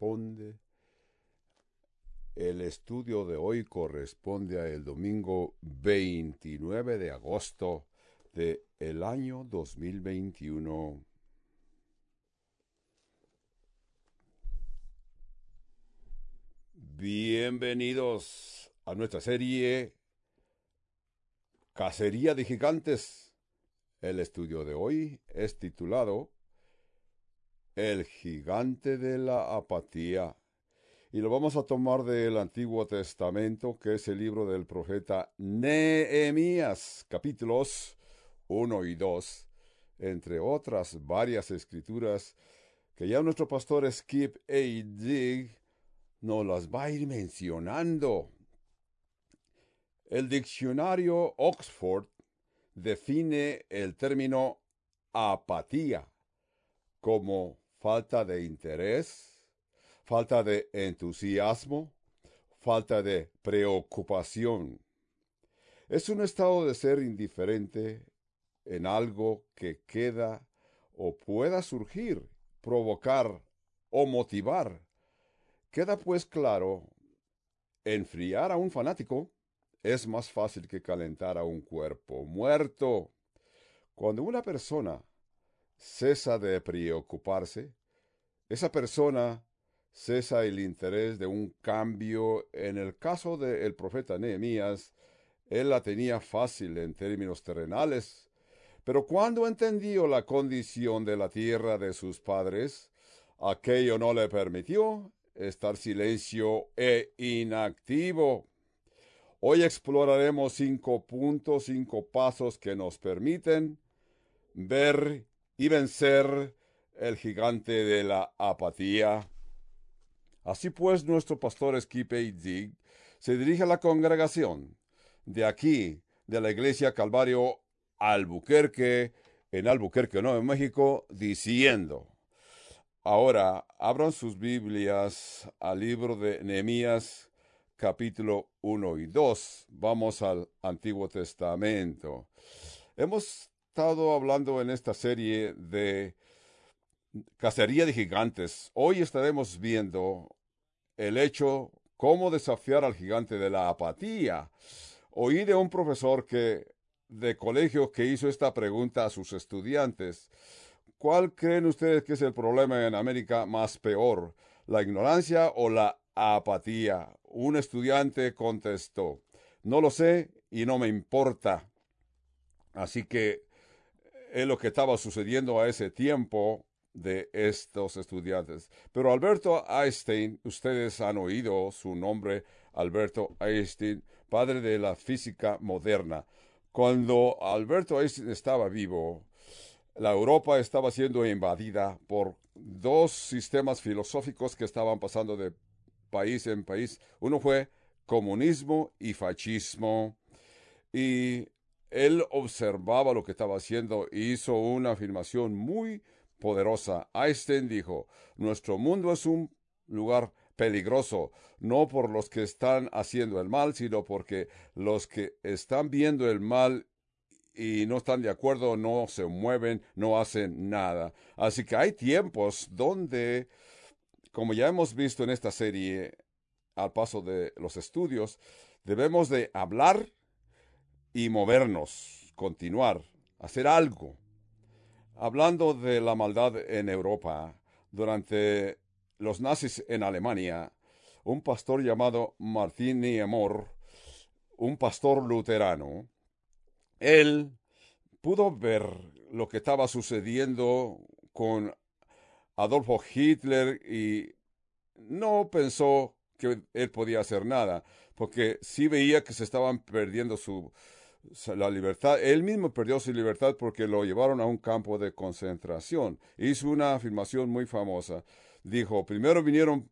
El estudio de hoy corresponde al domingo 29 de agosto de el año 2021. Bienvenidos a nuestra serie Cacería de Gigantes. El estudio de hoy es titulado El gigante de la apatía. Y lo vamos a tomar del Antiguo Testamento, que es el libro del profeta Nehemías, capítulos 1 y 2, entre otras varias escrituras que ya nuestro pastor Skip A. Dig nos las va a ir mencionando. El diccionario Oxford define el término apatía como falta de interés, falta de entusiasmo, falta de preocupación. Es un estado de ser indiferente en algo que queda o pueda surgir, provocar o motivar Queda pues claro, enfriar a un fanático es más fácil que calentar a un cuerpo muerto. Cuando una persona cesa de preocuparse, esa persona cesa el interés de un cambio. En el caso del profeta Nehemías, él la tenía fácil en términos terrenales, pero cuando entendió la condición de la tierra de sus padres, aquello no le permitió estar silencio e inactivo. Hoy exploraremos cinco puntos, cinco pasos que nos permiten ver y vencer el gigante de la apatía. Así pues, nuestro pastor Skipe Zig se dirige a la congregación de aquí, de la iglesia Calvario Albuquerque, en Albuquerque, Nuevo México, diciendo, Ahora, abran sus Biblias al libro de Nehemías capítulo 1 y 2. Vamos al Antiguo Testamento. Hemos estado hablando en esta serie de cacería de gigantes. Hoy estaremos viendo el hecho cómo desafiar al gigante de la apatía. Oí de un profesor que de colegio que hizo esta pregunta a sus estudiantes. ¿Cuál creen ustedes que es el problema en América más peor? ¿La ignorancia o la apatía? Un estudiante contestó, no lo sé y no me importa. Así que es lo que estaba sucediendo a ese tiempo de estos estudiantes. Pero Alberto Einstein, ustedes han oído su nombre, Alberto Einstein, padre de la física moderna. Cuando Alberto Einstein estaba vivo, la Europa estaba siendo invadida por dos sistemas filosóficos que estaban pasando de país en país. Uno fue comunismo y fascismo. Y él observaba lo que estaba haciendo y hizo una afirmación muy poderosa. Einstein dijo, nuestro mundo es un lugar peligroso, no por los que están haciendo el mal, sino porque los que están viendo el mal y no están de acuerdo, no se mueven, no hacen nada. Así que hay tiempos donde, como ya hemos visto en esta serie, al paso de los estudios, debemos de hablar y movernos, continuar, hacer algo. Hablando de la maldad en Europa, durante los nazis en Alemania, un pastor llamado Martín Niemor, un pastor luterano, él pudo ver lo que estaba sucediendo con Adolfo Hitler y no pensó que él podía hacer nada, porque sí veía que se estaban perdiendo su la libertad. Él mismo perdió su libertad porque lo llevaron a un campo de concentración. Hizo una afirmación muy famosa. Dijo, primero vinieron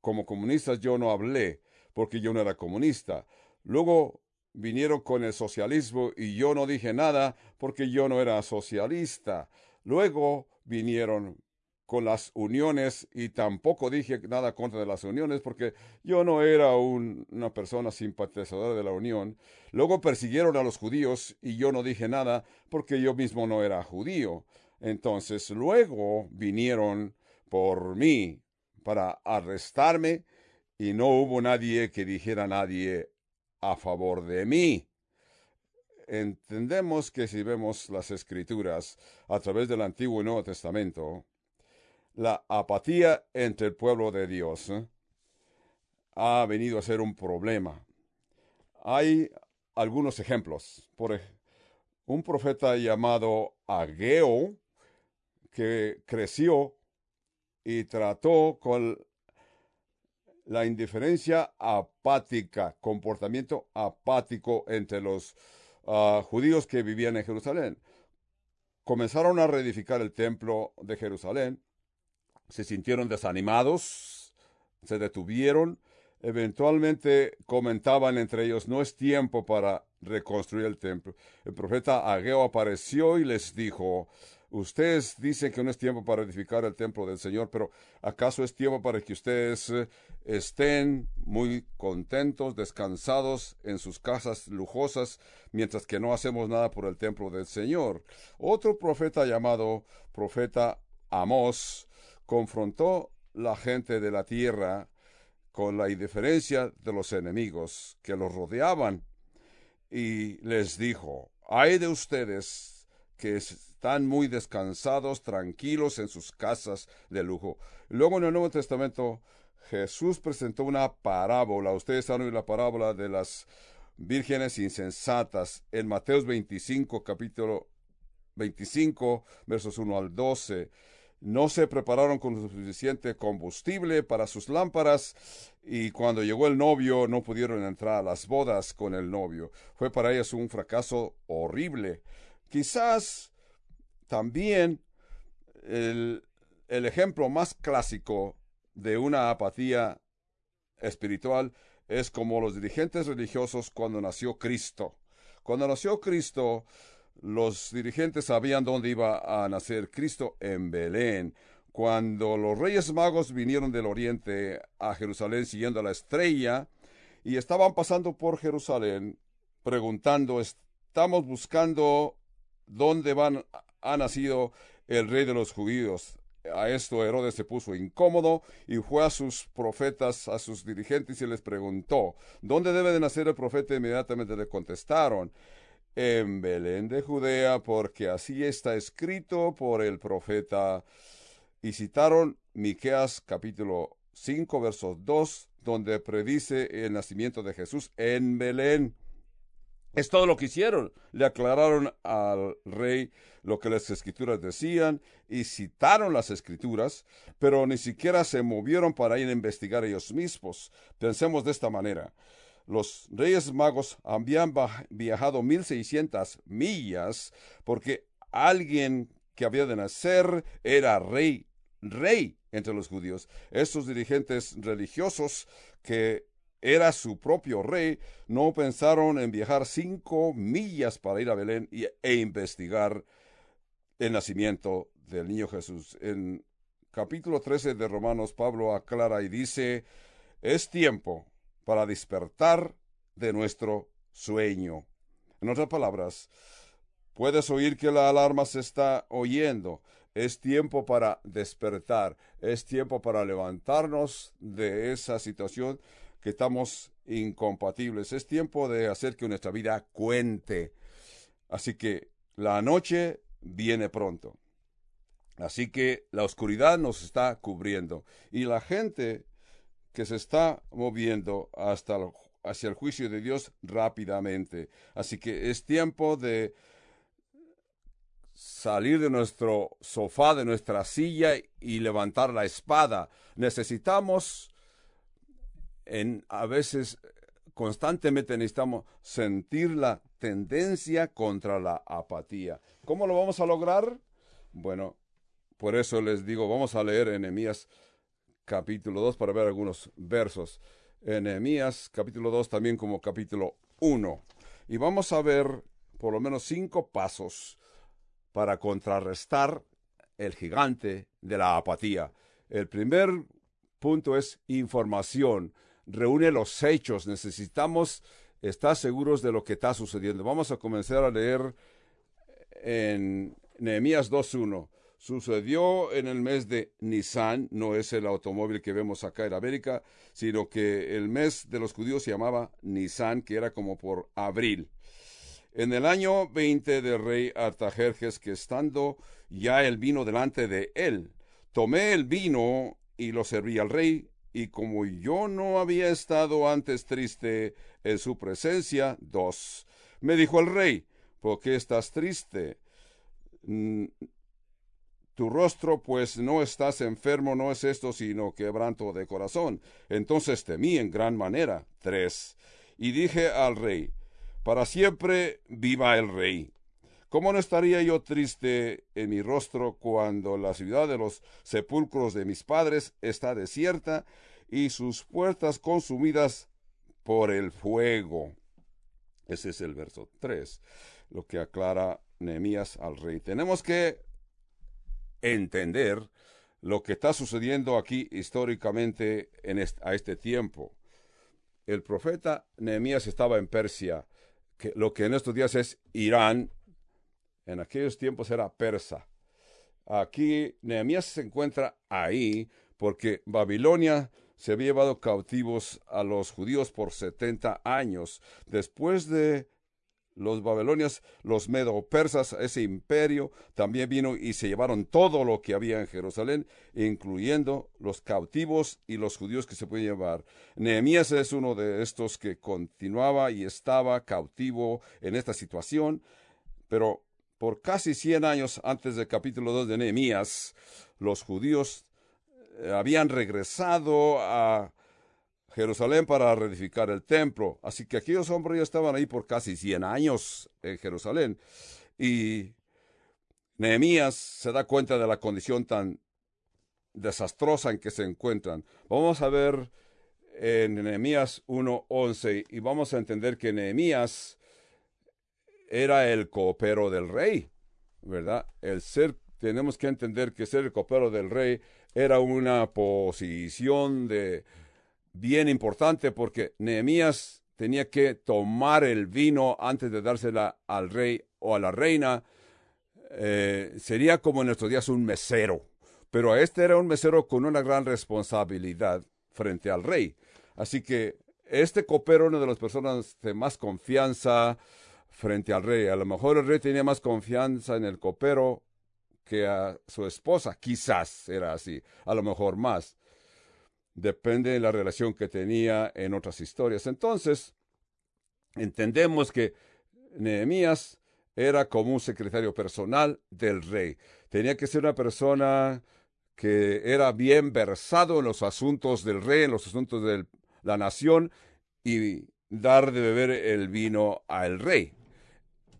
como comunistas, yo no hablé porque yo no era comunista. Luego vinieron con el socialismo y yo no dije nada porque yo no era socialista. Luego vinieron con las uniones y tampoco dije nada contra de las uniones porque yo no era una persona simpatizadora de la unión. Luego persiguieron a los judíos y yo no dije nada porque yo mismo no era judío. Entonces luego vinieron por mí, para arrestarme y no hubo nadie que dijera nadie a favor de mí. Entendemos que si vemos las escrituras a través del Antiguo y Nuevo Testamento, la apatía entre el pueblo de Dios ¿eh? ha venido a ser un problema. Hay algunos ejemplos. Por un profeta llamado Ageo, que creció y trató con la indiferencia apática, comportamiento apático entre los uh, judíos que vivían en Jerusalén. Comenzaron a reedificar el templo de Jerusalén, se sintieron desanimados, se detuvieron, eventualmente comentaban entre ellos, no es tiempo para reconstruir el templo. El profeta Ageo apareció y les dijo, Ustedes dicen que no es tiempo para edificar el templo del Señor, pero ¿acaso es tiempo para que ustedes eh, estén muy contentos, descansados en sus casas lujosas, mientras que no hacemos nada por el templo del Señor? Otro profeta llamado profeta Amós confrontó la gente de la tierra con la indiferencia de los enemigos que los rodeaban y les dijo, hay de ustedes que están muy descansados, tranquilos en sus casas de lujo. Luego en el Nuevo Testamento Jesús presentó una parábola. Ustedes han oído la parábola de las vírgenes insensatas en Mateos 25, capítulo 25, versos 1 al 12. No se prepararon con suficiente combustible para sus lámparas y cuando llegó el novio no pudieron entrar a las bodas con el novio. Fue para ellas un fracaso horrible. Quizás también el, ejemplo más clásico de una apatía espiritual es como los dirigentes religiosos cuando nació Cristo. Cuando nació Cristo, los dirigentes sabían dónde iba a nacer Cristo en Belén. Cuando los reyes magos vinieron del oriente a Jerusalén siguiendo la estrella y estaban pasando por Jerusalén preguntando, estamos buscando dónde van ha nacido el rey de los judíos. A esto Herodes se puso incómodo y fue a sus profetas, a sus dirigentes y les preguntó, ¿dónde debe de nacer el profeta? Inmediatamente le contestaron, en Belén de Judea, porque así está escrito por el profeta. Y citaron Miqueas capítulo 5, versos 2, donde predice el nacimiento de Jesús en Belén. Es todo lo que hicieron. Le aclararon al rey lo que las escrituras decían y citaron las escrituras, pero ni siquiera se movieron para ir a investigar ellos mismos. Pensemos de esta manera. Los reyes magos habían viajado mil seiscientas millas porque alguien que había de nacer era rey, rey entre los judíos. Estos dirigentes religiosos que era su propio rey, no pensaron en viajar cinco millas para ir a Belén e investigar el nacimiento del niño Jesús. En capítulo 13 de Romanos, Pablo aclara y dice, es tiempo para despertar de nuestro sueño. En otras palabras, puedes oír que la alarma se está oyendo. Es tiempo para despertar, es tiempo para levantarnos de esa situación que estamos incompatibles. Es tiempo de hacer que nuestra vida cuente. Así que la noche viene pronto. Así que la oscuridad nos está cubriendo y la gente que se está moviendo hacia el juicio de Dios rápidamente. Así que es tiempo de salir de nuestro sofá, de nuestra silla y levantar la espada. Necesitamos en, a veces constantemente necesitamos sentir la tendencia contra la apatía. ¿Cómo lo vamos a lograr? Bueno, por eso les digo, vamos a leer Enemías capítulo 2 para ver algunos versos. Enemías capítulo 2 también como capítulo 1. Y vamos a ver por lo menos cinco pasos para contrarrestar el gigante de la apatía. El primer punto es información reúne los hechos. Necesitamos estar seguros de lo que está sucediendo. Vamos a comenzar a leer en Nehemías 2.1. sucedió en el mes de Nisan, no es el automóvil que vemos acá en América, sino que el mes de los judíos se llamaba Nisan, que era como por abril. En el año 20 del rey Artajerjes, que estando ya el vino delante de él, tomé el vino y lo serví al rey, y como yo no había estado antes triste en su presencia, dos, me dijo el rey, ¿por qué estás triste? Tu rostro, pues no estás enfermo, no es esto, sino quebranto de corazón. Entonces temí en gran manera. Tres. Y dije al rey, para siempre viva el rey. ¿Cómo no estaría yo triste en mi rostro cuando la ciudad de los sepulcros de mis padres está desierta y sus puertas consumidas por el fuego? Ese es el verso 3, lo que aclara Nehemías al rey. Tenemos que entender lo que está sucediendo aquí históricamente en a este tiempo. El profeta Nehemías estaba en Persia, que lo que en estos días es Irán, en aquellos tiempos era persa. Aquí Nehemías se encuentra ahí porque Babilonia se había llevado cautivos a los judíos por 70 años. Después de los babilonios, los medo-persas, ese imperio, también vino y se llevaron todo lo que había en Jerusalén, incluyendo los cautivos y los judíos que se pueden llevar. Nehemías es uno de estos que continuaba y estaba cautivo en esta situación, pero por casi 100 años antes del capítulo 2 de Nehemías, los judíos eh, habían regresado a Jerusalén para reedificar el templo. Así que aquellos hombres ya estaban ahí por casi 100 años en Jerusalén. Y Nehemías se da cuenta de la condición tan desastrosa en que se encuentran. Vamos a ver en Nehemías 1.11 y vamos a entender que Nehemías era el copero del rey, ¿verdad? El ser, tenemos que entender que ser el copero del rey era una posición de bien importante porque Nehemías tenía que tomar el vino antes de dársela al rey o a la reina. Eh, sería como en nuestros días un mesero, pero este era un mesero con una gran responsabilidad frente al rey. Así que este copero, una de las personas de más confianza frente al rey. A lo mejor el rey tenía más confianza en el copero que a su esposa. Quizás era así. A lo mejor más depende de la relación que tenía en otras historias. Entonces, entendemos que Nehemías era como un secretario personal del rey. Tenía que ser una persona que era bien versado en los asuntos del rey, en los asuntos de la nación y dar de beber el vino al rey.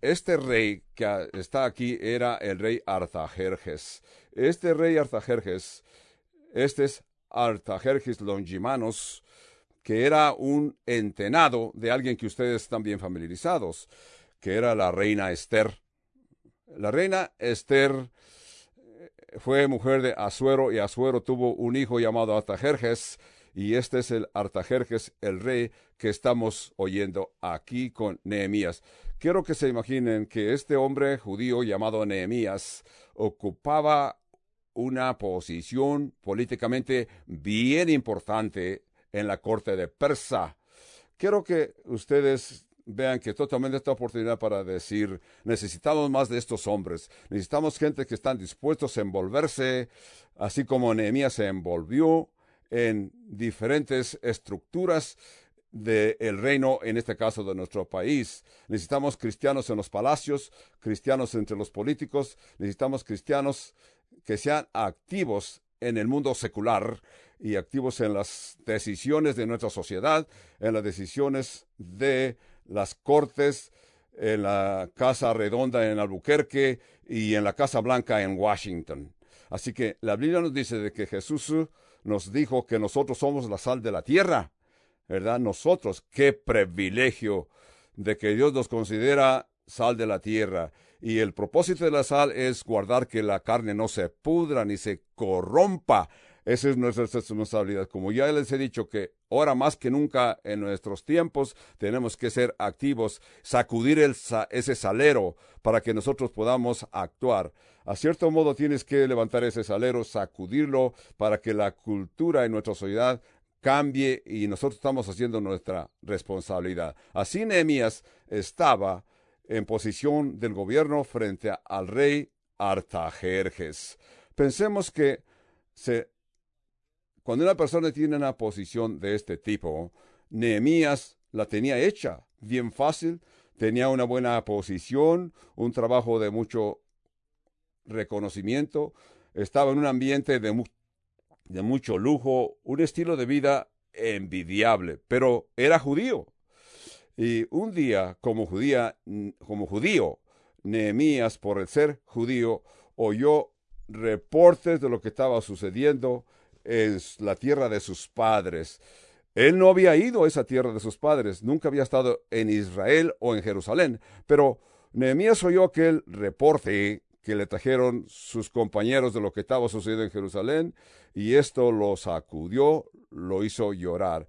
Este rey que está aquí era el rey Artajerjes. Este rey Artajerjes, este es Artajerjes Longimanos, que era un entenado de alguien que ustedes están bien familiarizados, que era la reina Esther. La reina Esther eh, fue mujer de Asuero y Asuero tuvo un hijo llamado Artajerjes y este es el Artajerjes, el rey que estamos oyendo aquí con Nehemías. Quiero que se imaginen que este hombre judío llamado Nehemías ocupaba una posición políticamente bien importante en la corte de Persa. Quiero que ustedes vean que totalmente esta oportunidad para decir, necesitamos más de estos hombres, necesitamos gente que están dispuestos a envolverse, así como Nehemías se envolvió en diferentes estructuras del reino, en este caso de nuestro país. Necesitamos cristianos en los palacios, cristianos entre los políticos, necesitamos cristianos que sean activos en el mundo secular y activos en las decisiones de nuestra sociedad, en las decisiones de las cortes, en la Casa Redonda en Albuquerque y en la Casa Blanca en Washington. Así que la Biblia nos dice de que Jesús nos dijo que nosotros somos la sal de la tierra, ¿verdad? Nosotros, qué privilegio de que Dios nos considera sal de la tierra. Y el propósito de la sal es guardar que la carne no se pudra ni se corrompa Esa es nuestra responsabilidad. Como ya les he dicho que ahora más que nunca en nuestros tiempos tenemos que ser activos, sacudir ese salero para que nosotros podamos actuar. A cierto modo tienes que levantar ese salero, sacudirlo para que la cultura en nuestra sociedad cambie y nosotros estamos haciendo nuestra responsabilidad. Así Nehemías estaba en posición del gobierno frente al rey Artajerjes. Pensemos que cuando una persona tiene una posición de este tipo, Nehemías la tenía hecha bien fácil, tenía una buena posición, un trabajo de mucho reconocimiento, estaba en un ambiente de mucho lujo, un estilo de vida envidiable, pero era judío. Y un día, como, judía, como judío, Nehemías, por el ser judío, oyó reportes de lo que estaba sucediendo en la tierra de sus padres. Él no había ido a esa tierra de sus padres, nunca había estado en Israel o en Jerusalén, pero Nehemías oyó aquel reporte que le trajeron sus compañeros de lo que estaba sucediendo en Jerusalén, y esto lo sacudió, lo hizo llorar.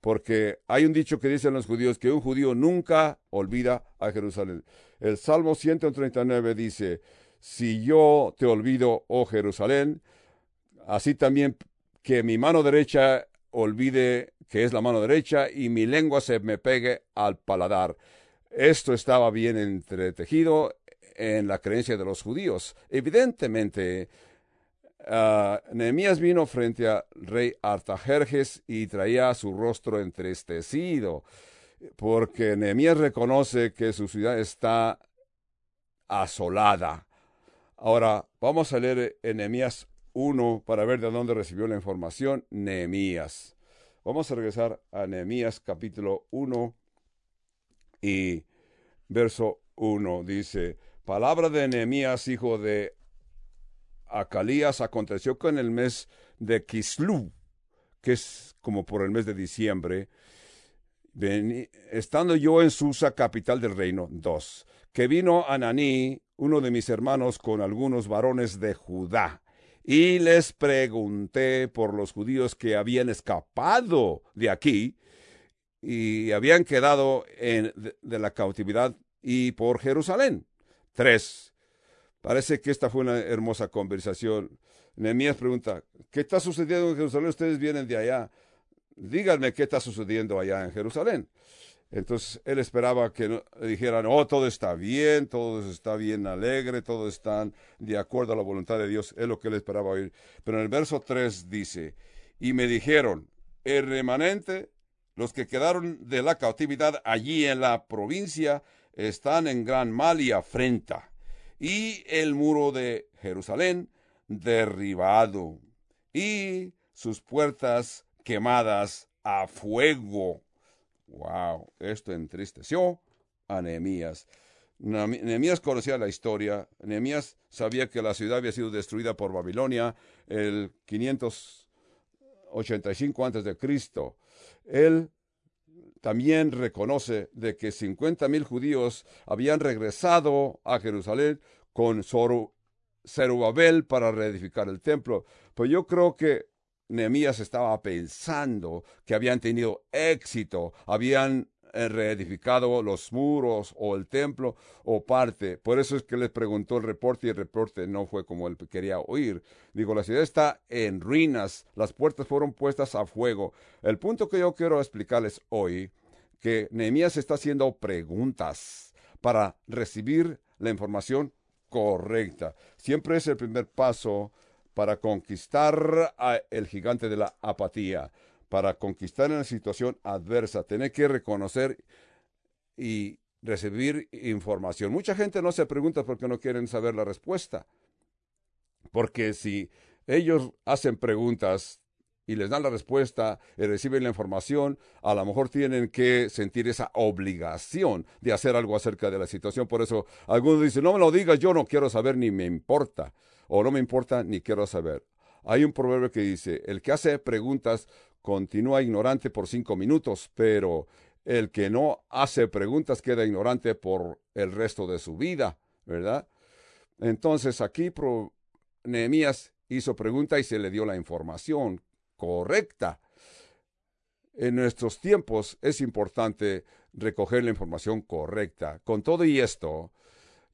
Porque hay un dicho que dicen los judíos que un judío nunca olvida a Jerusalén. El Salmo 139 dice, si yo te olvido, oh Jerusalén, así también que mi mano derecha olvide que es la mano derecha y mi lengua se me pegue al paladar. Esto estaba bien entretejido en la creencia de los judíos. Evidentemente, uh, Nehemías vino frente al rey Artajerjes y traía su rostro entristecido, porque Nehemías reconoce que su ciudad está asolada. Ahora, vamos a leer en Nehemías 1 para ver de dónde recibió la información Nehemías. Vamos a regresar a Nehemías capítulo 1 y verso 1 dice, Palabra de Nehemías, hijo de Acalías, aconteció que en el mes de Kislu, que es como por el mes de diciembre, estando yo en Susa, capital del reino, dos, que vino Ananí, uno de mis hermanos, con algunos varones de Judá, y les pregunté por los judíos que habían escapado de aquí y habían quedado en, de la cautividad y por Jerusalén. Tres. Parece que esta fue una hermosa conversación. Nehemías pregunta, ¿qué está sucediendo en Jerusalén? Ustedes vienen de allá. Díganme qué está sucediendo allá en Jerusalén. Entonces él esperaba que dijeran, oh, todo está bien, todo está bien alegre, todo está de acuerdo a la voluntad de Dios. Es lo que él esperaba oír. Pero en el verso 3 dice, y me dijeron, el remanente, los que quedaron de la cautividad allí en la provincia, están en gran mal y afrenta, y el muro de Jerusalén derribado, y sus puertas quemadas a fuego. Wow, esto entristeció a Nehemías. Nehemías conocía la historia. Nehemías sabía que la ciudad había sido destruida por Babilonia el 585 antes de Cristo. Él también reconoce de que cincuenta mil judíos habían regresado a Jerusalén con Zerubabel para reedificar el templo. Pues yo creo que Nehemías estaba pensando que habían tenido éxito, habían reedificado los muros o el templo o parte. Por eso es que les preguntó el reporte y el reporte no fue como él quería oír. Digo, la ciudad está en ruinas, las puertas fueron puestas a fuego. El punto que yo quiero explicarles hoy, que Nehemías está haciendo preguntas para recibir la información correcta. Siempre es el primer paso para conquistar al gigante de la apatía para conquistar en la situación adversa, tener que reconocer y recibir información. Mucha gente no se pregunta porque no quieren saber la respuesta. Porque si ellos hacen preguntas y les dan la respuesta y reciben la información, a lo mejor tienen que sentir esa obligación de hacer algo acerca de la situación. Por eso algunos dicen, no me lo digas, yo no quiero saber ni me importa, o no me importa ni quiero saber. Hay un proverbio que dice, el que hace preguntas continúa ignorante por cinco minutos, pero el que no hace preguntas queda ignorante por el resto de su vida, ¿verdad? Entonces aquí Nehemías hizo pregunta y se le dio la información correcta. En nuestros tiempos es importante recoger la información correcta. Con todo y esto,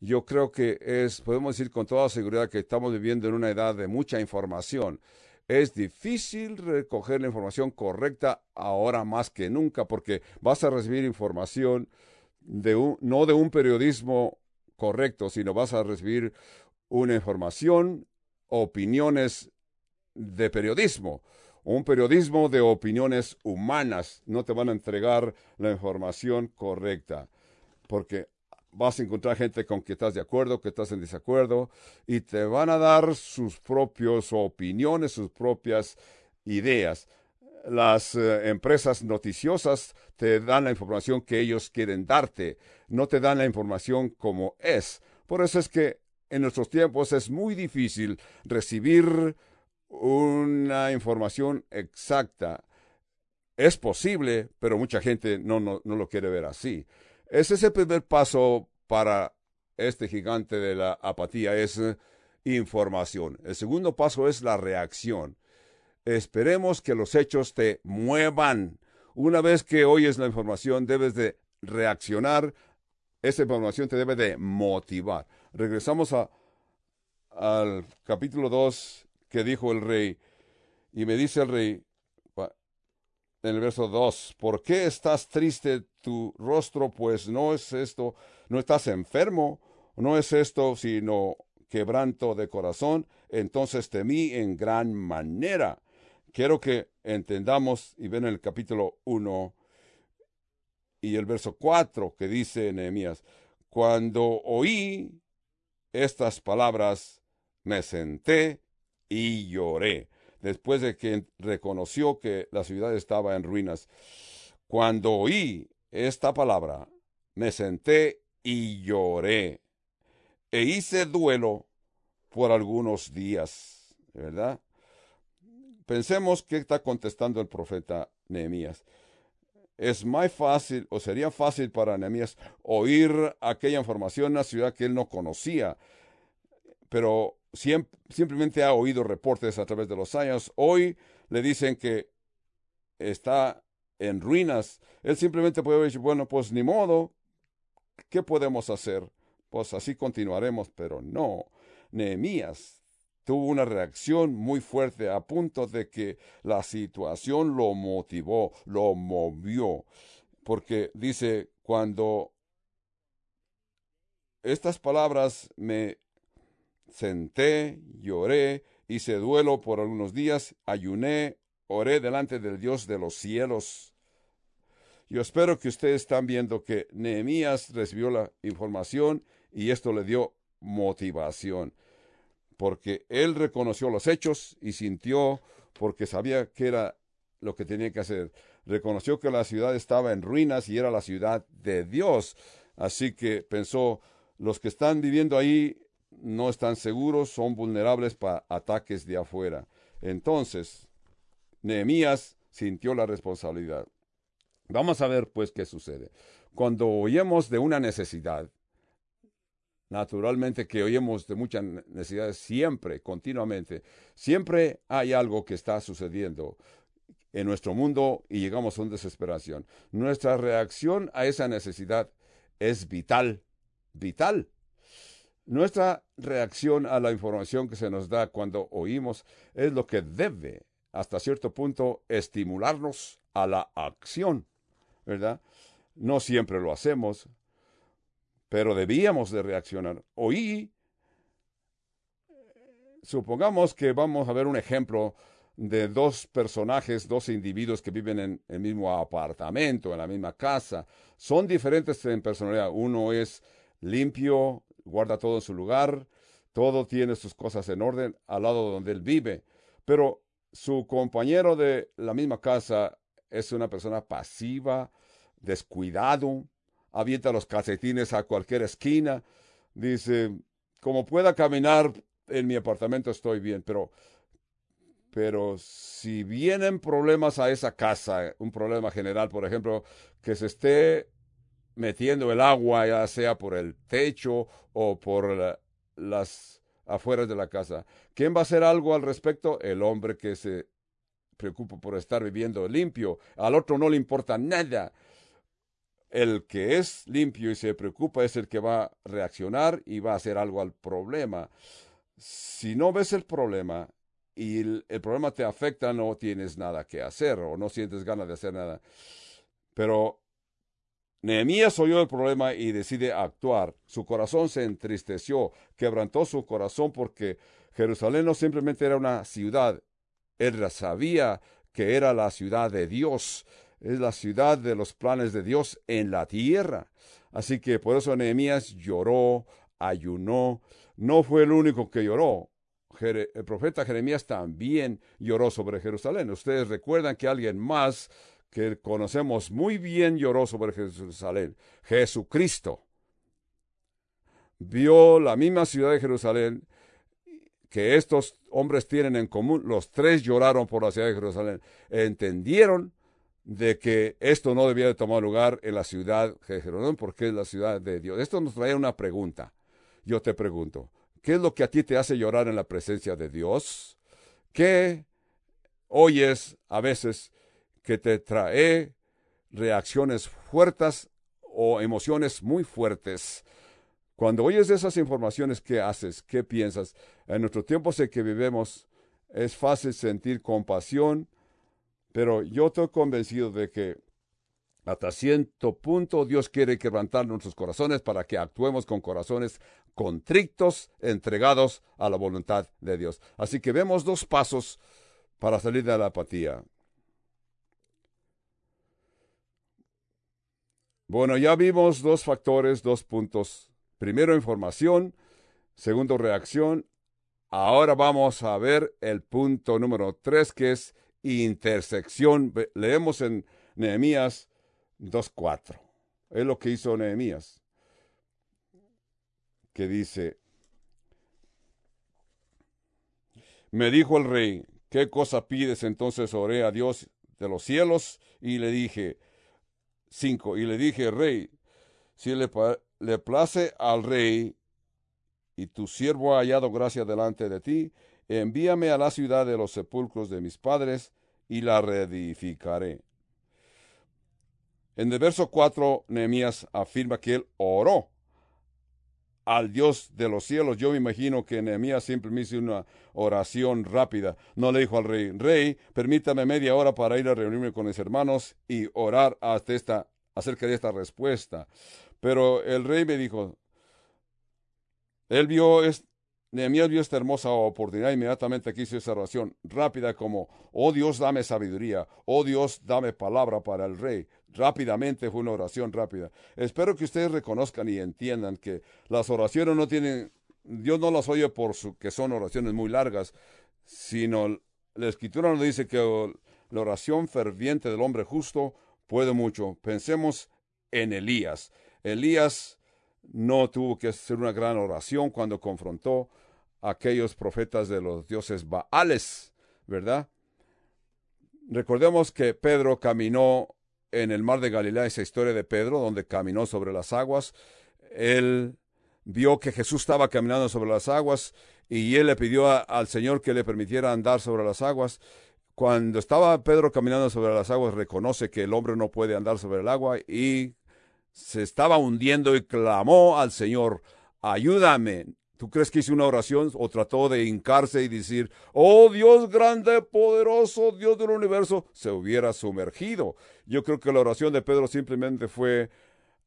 yo creo que es, podemos decir con toda seguridad que estamos viviendo en una edad de mucha información. Es difícil recoger la información correcta ahora más que nunca porque vas a recibir información de un, no de un periodismo correcto, sino vas a recibir una información, opiniones de periodismo, un periodismo de opiniones humanas. No te van a entregar la información correcta, porque vas a encontrar gente con que estás de acuerdo, que estás en desacuerdo, y te van a dar sus propias opiniones, sus propias ideas. Las eh, empresas noticiosas te dan la información que ellos quieren darte, no te dan la información como es. Por eso es que en nuestros tiempos es muy difícil recibir una información exacta. Es posible, pero mucha gente no, no, no lo quiere ver así. Ese es el primer paso para este gigante de la apatía, es eh, información. El segundo paso es la reacción. Esperemos que los hechos te muevan. Una vez que oyes la información, debes de reaccionar. Esa información te debe de motivar. Regresamos a, al capítulo 2 que dijo el rey. Y me dice el rey, en el verso 2, ¿por qué estás triste tu rostro? Pues no es esto, no estás enfermo, no es esto, sino quebranto de corazón. Entonces temí en gran manera. Quiero que entendamos y ven el capítulo 1 y el verso 4 que dice Nehemías, cuando oí estas palabras, me senté y lloré después de que reconoció que la ciudad estaba en ruinas. Cuando oí esta palabra, me senté y lloré, e hice duelo por algunos días, ¿verdad? Pensemos qué está contestando el profeta Nehemías. Es más fácil, o sería fácil para Nehemías oír aquella información en una ciudad que él no conocía, pero simplemente ha oído reportes a través de los años. Hoy le dicen que está en ruinas. Él simplemente puede decir, bueno, pues ni modo, ¿qué podemos hacer? Pues así continuaremos, pero no. Nehemías tuvo una reacción muy fuerte a punto de que la situación lo motivó, lo movió, porque dice, cuando estas palabras me senté, lloré, hice duelo por algunos días, ayuné, oré delante del Dios de los cielos. Yo espero que ustedes están viendo que Nehemías recibió la información y esto le dio motivación, porque él reconoció los hechos y sintió, porque sabía que era lo que tenía que hacer. Reconoció que la ciudad estaba en ruinas y era la ciudad de Dios. Así que pensó, los que están viviendo ahí no están seguros, son vulnerables para ataques de afuera. Entonces, Nehemías sintió la responsabilidad. Vamos a ver pues qué sucede. Cuando oímos de una necesidad, naturalmente que oímos de muchas necesidades siempre, continuamente, siempre hay algo que está sucediendo en nuestro mundo y llegamos a una desesperación. Nuestra reacción a esa necesidad es vital, vital. Nuestra reacción a la información que se nos da cuando oímos es lo que debe, hasta cierto punto, estimularnos a la acción, ¿verdad? No siempre lo hacemos, pero debíamos de reaccionar. Oí, supongamos que vamos a ver un ejemplo de dos personajes, dos individuos que viven en el mismo apartamento, en la misma casa. Son diferentes en personalidad. Uno es limpio, guarda todo en su lugar, todo tiene sus cosas en orden al lado donde él vive. Pero su compañero de la misma casa es una persona pasiva, descuidado, avienta los calcetines a cualquier esquina, dice, como pueda caminar en mi apartamento estoy bien, pero pero si vienen problemas a esa casa, un problema general, por ejemplo, que se esté metiendo el agua, ya sea por el techo o por las afuera de la casa. ¿Quién va a hacer algo al respecto? El hombre que se preocupa por estar viviendo limpio. Al otro no le importa nada. El que es limpio y se preocupa es el que va a reaccionar y va a hacer algo al problema. Si no ves el problema y el, problema te afecta, no tienes nada que hacer o no sientes ganas de hacer nada. Pero Nehemías oyó el problema y decide actuar. Su corazón se entristeció, quebrantó su corazón porque Jerusalén no simplemente era una ciudad, él sabía que era la ciudad de Dios, es la ciudad de los planes de Dios en la tierra. Así que por eso Nehemías lloró, ayunó. No fue el único que lloró. El profeta Jeremías también lloró sobre Jerusalén. Ustedes recuerdan que alguien más que conocemos muy bien lloró sobre Jerusalén. Jesucristo vio la misma ciudad de Jerusalén que estos hombres tienen en común. Los tres lloraron por la ciudad de Jerusalén. Entendieron de que esto no debía de tomar lugar en la ciudad de Jerusalén porque es la ciudad de Dios. Esto nos trae una pregunta. Yo te pregunto, ¿qué es lo que a ti te hace llorar en la presencia de Dios? ¿Qué oyes a veces que te trae reacciones fuertes o emociones muy fuertes? Cuando oyes esas informaciones, ¿qué haces? ¿Qué piensas? En nuestro tiempo sé que vivimos, es fácil sentir compasión, pero yo estoy convencido de que hasta cierto punto Dios quiere quebrantar nuestros corazones para que actuemos con corazones contrictos, entregados a la voluntad de Dios. Así que vemos dos pasos para salir de la apatía. Bueno, ya vimos dos factores, dos puntos. Primero, información. Segundo, reacción. Ahora vamos a ver el punto número tres, que es intersección. Leemos en Nehemías 2.4. Es lo que hizo Nehemías. Que dice, me dijo el rey, ¿qué cosa pides? Entonces oré a Dios de los cielos y le dije, y le dije, rey, si le, le place al rey y tu siervo ha hallado gracia delante de ti, envíame a la ciudad de los sepulcros de mis padres, y la reedificaré. En el verso 4, Nehemías afirma que él oró al Dios de los cielos. Yo me imagino que Nehemías simplemente hizo una oración rápida. No le dijo al rey, rey, permítame media hora para ir a reunirme con mis hermanos y orar hasta esta, acerca de esta respuesta. Pero el rey me dijo, él vio, Nehemías vio esta hermosa oportunidad, inmediatamente hizo esa oración rápida como, oh Dios, dame sabiduría, oh Dios, dame palabra para el rey. Rápidamente fue una oración rápida. Espero que ustedes reconozcan y entiendan que las oraciones no tienen, Dios no las oye por su, que son oraciones muy largas, sino la escritura nos dice que la oración ferviente del hombre justo puede mucho. Pensemos en Elías. Elías no tuvo que hacer una gran oración cuando confrontó aquellos profetas de los dioses Baales, ¿verdad? Recordemos que Pedro caminó en el mar de Galilea, esa historia de Pedro, donde caminó sobre las aguas. Él vio que Jesús estaba caminando sobre las aguas y él le pidió al Señor que le permitiera andar sobre las aguas. Cuando estaba Pedro caminando sobre las aguas, reconoce que el hombre no puede andar sobre el agua y se estaba hundiendo y clamó al Señor, ayúdame, ¿Tú crees que hizo una oración o trató de hincarse y decir, oh Dios grande, poderoso, Dios del universo, se hubiera sumergido? Yo creo que la oración de Pedro simplemente fue,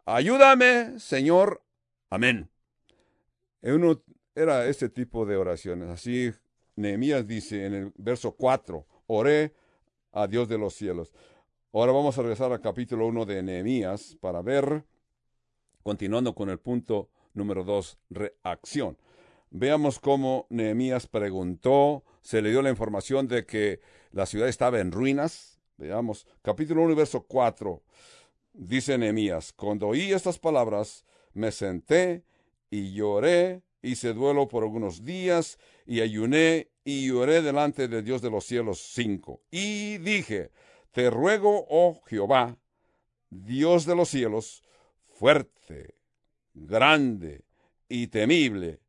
ayúdame, Señor, amén. Era este tipo de oraciones. Así Nehemías dice en el verso 4, oré a Dios de los cielos. Ahora vamos a regresar al capítulo 1 de Nehemías para ver, continuando con el punto Número dos, reacción. Veamos cómo Nehemías preguntó, se le dio la información de que la ciudad estaba en ruinas. Veamos, capítulo 1, verso 4. Dice Nehemías, cuando oí estas palabras, me senté y lloré, hice duelo por algunos días, y ayuné y lloré delante de Dios de los cielos. 5. Y dije, te ruego, oh Jehová, Dios de los cielos, fuerte grande y temible,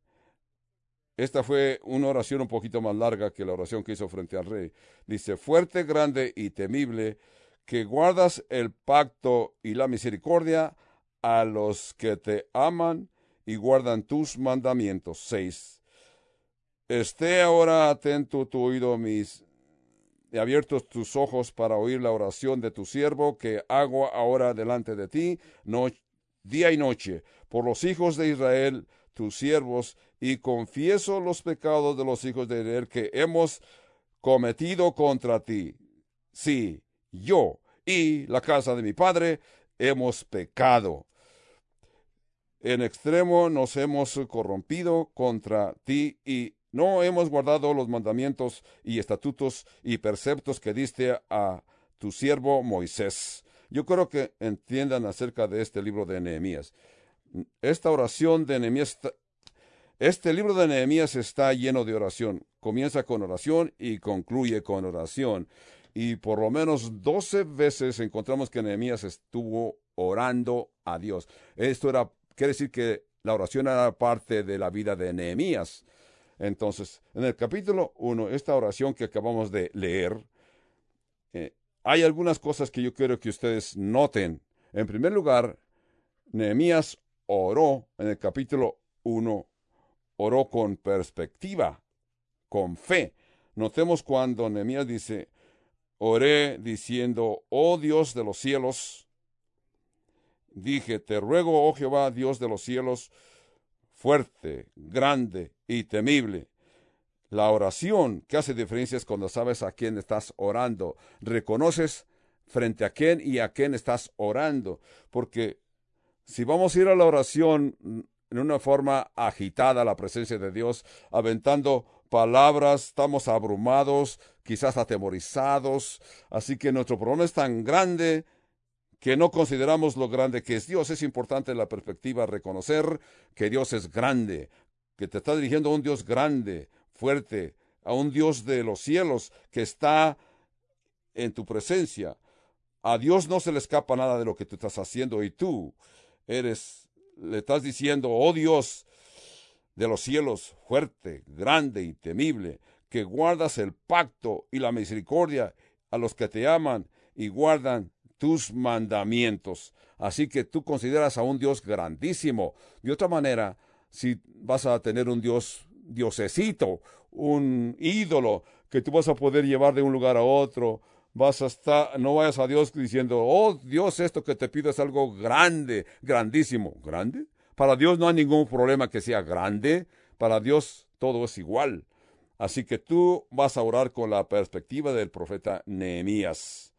esta fue una oración un poquito más larga que la oración que hizo frente al rey. Dice, fuerte, grande y temible, que guardas el pacto y la misericordia a los que te aman y guardan tus mandamientos. 6. Esté ahora atento tu oído mis y abiertos tus ojos para oír la oración de tu siervo que hago ahora delante de ti, día y noche, por los hijos de Israel, tus siervos, y confieso los pecados de los hijos de Israel que hemos cometido contra ti. Sí, yo y la casa de mi padre hemos pecado. En extremo nos hemos corrompido contra ti y no hemos guardado los mandamientos y estatutos y preceptos que diste a tu siervo Moisés. Yo creo que entiendan acerca de este libro de Nehemías. Esta oración de Nehemías, este libro de Nehemías está lleno de oración. Comienza con oración y concluye con oración. Y por lo menos doce veces encontramos que Nehemías estuvo orando a Dios. Esto era, quiere decir que la oración era parte de la vida de Nehemías. Entonces, en el capítulo 1, esta oración que acabamos de leer, eh, hay algunas cosas que yo quiero que ustedes noten. En primer lugar, Nehemías oró en el capítulo 1, oró con perspectiva, con fe. Notemos cuando Nehemías dice, oré diciendo, oh Dios de los cielos, dije, te ruego, oh Jehová, Dios de los cielos, fuerte, grande y temible. La oración que hace diferencia es cuando sabes a quién estás orando. Reconoces frente a quién y a quién estás orando. Porque si vamos a ir a la oración en una forma agitada a la presencia de Dios, aventando palabras, estamos abrumados, quizás atemorizados. Así que nuestro problema es tan grande que no consideramos lo grande que es Dios. Es importante la perspectiva reconocer que Dios es grande, que te está dirigiendo a un Dios grande, fuerte, a un Dios de los cielos que está en tu presencia. A Dios no se le escapa nada de lo que tú estás haciendo y tú eres, le estás diciendo, oh Dios de los cielos, fuerte, grande y temible, que guardas el pacto y la misericordia a los que te aman y guardan tus mandamientos. Así que tú consideras a un Dios grandísimo. De otra manera, si vas a tener un Dios, diosecito, un ídolo que tú vas a poder llevar de un lugar a otro, vas a estar, no vayas a Dios diciendo, oh Dios, esto que te pido es algo grande, grandísimo. ¿Grande? Para Dios no hay ningún problema que sea grande. Para Dios todo es igual. Así que tú vas a orar con la perspectiva del profeta Nehemías,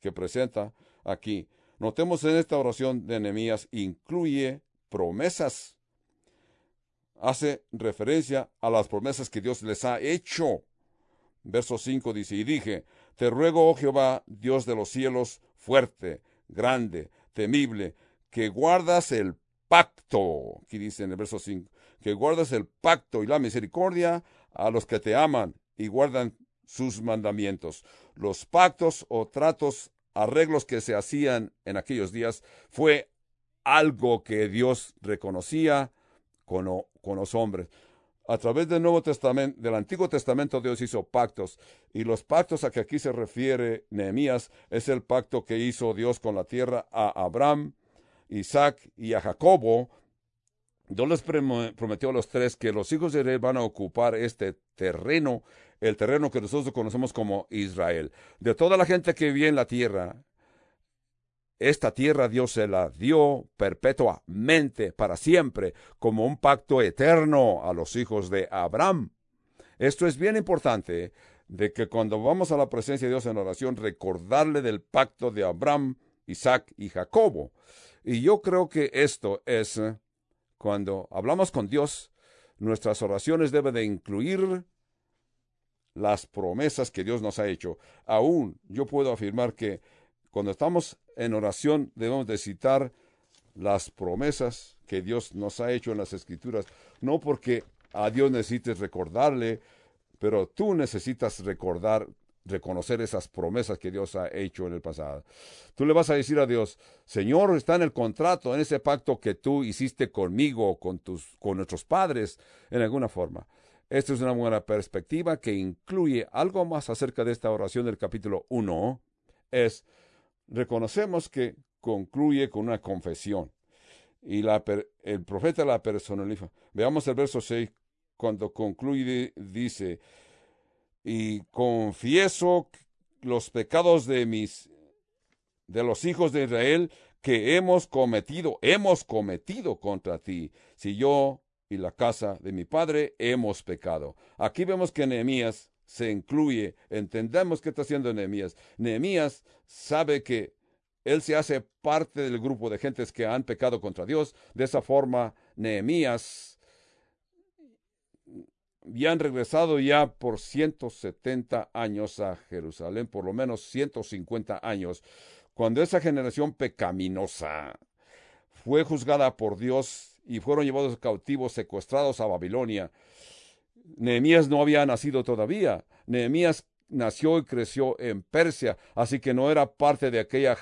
que presenta aquí. Notemos en esta oración de Nehemías incluye promesas. Hace referencia a las promesas que Dios les ha hecho. Verso 5 dice, y dije, te ruego, oh Jehová, Dios de los cielos, fuerte, grande, temible, que guardas el pacto, aquí dice en el verso 5, que guardas el pacto y la misericordia a los que te aman y guardan sus mandamientos. Los pactos o tratos arreglos que se hacían en aquellos días fue algo que Dios reconocía con, los hombres. A través del Nuevo Testamento, del Antiguo Testamento, Dios hizo pactos. Y los pactos a que aquí se refiere Nehemías es el pacto que hizo Dios con la tierra a Abraham, Isaac y a Jacobo. Dios les prometió a los tres que los hijos de Israel van a ocupar este terreno el terreno que nosotros conocemos como Israel. De toda la gente que vivía en la tierra, esta tierra Dios se la dio perpetuamente, para siempre, como un pacto eterno a los hijos de Abraham. Esto es bien importante, de que cuando vamos a la presencia de Dios en oración, recordarle del pacto de Abraham, Isaac y Jacobo. Y yo creo que esto es, cuando hablamos con Dios, nuestras oraciones deben de incluir las promesas que Dios nos ha hecho. Aún yo puedo afirmar que cuando estamos en oración debemos de citar las promesas que Dios nos ha hecho en las escrituras, no porque a Dios necesites recordarle, pero tú necesitas recordar, reconocer esas promesas que Dios ha hecho en el pasado. Tú le vas a decir a Dios, Señor, está en el contrato, en ese pacto que tú hiciste conmigo, con tus, con nuestros padres, en alguna forma Esta es una buena perspectiva que incluye algo más acerca de esta oración del capítulo 1. Es, reconocemos que concluye con una confesión. Y el profeta la personaliza. Veamos el verso 6, cuando concluye, dice, y confieso los pecados de mis de los hijos de Israel que hemos cometido, hemos cometido contra ti. Si yo y la casa de mi padre hemos pecado. Aquí vemos que Nehemías se incluye, entendemos qué está haciendo Nehemías. Nehemías sabe que él se hace parte del grupo de gentes que han pecado contra Dios. De esa forma, Nehemías ya han regresado ya por 170 años a Jerusalén, por lo menos 150 años, cuando esa generación pecaminosa fue juzgada por Dios y fueron llevados cautivos, secuestrados a Babilonia. Nehemías no había nacido todavía. Nehemías nació y creció en Persia, así que no era parte de aquella,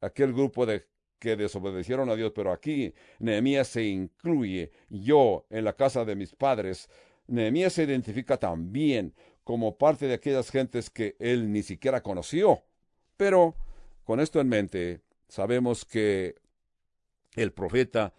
aquel grupo de que desobedecieron a Dios, pero aquí Nehemías se incluye. Yo, en la casa de mis padres, Nehemías se identifica también como parte de aquellas gentes que él ni siquiera conoció. Pero con esto en mente, sabemos que el profeta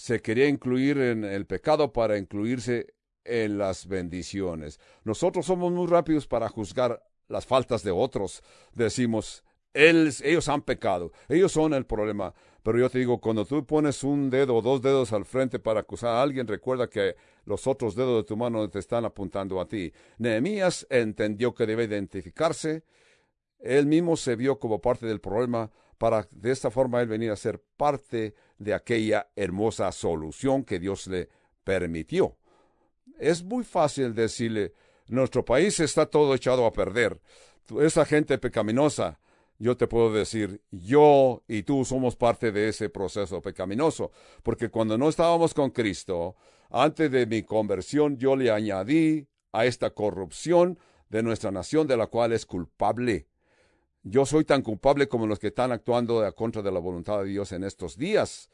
se quería incluir en el pecado para incluirse en las bendiciones. Nosotros somos muy rápidos para juzgar las faltas de otros. Decimos, ellos han pecado, ellos son el problema. Pero yo te digo, cuando tú pones un dedo o dos dedos al frente para acusar a alguien, recuerda que los otros dedos de tu mano te están apuntando a ti. Nehemías entendió que debe identificarse. Él mismo se vio como parte del problema para de esta forma él venir a ser parte de aquella hermosa solución que Dios le permitió. Es muy fácil decirle, nuestro país está todo echado a perder. Esa gente pecaminosa, yo te puedo decir, yo y tú somos parte de ese proceso pecaminoso, porque cuando no estábamos con Cristo, antes de mi conversión, yo le añadí a esta corrupción de nuestra nación de la cual es culpable. Yo soy tan culpable como los que están actuando a contra de la voluntad de Dios en estos días.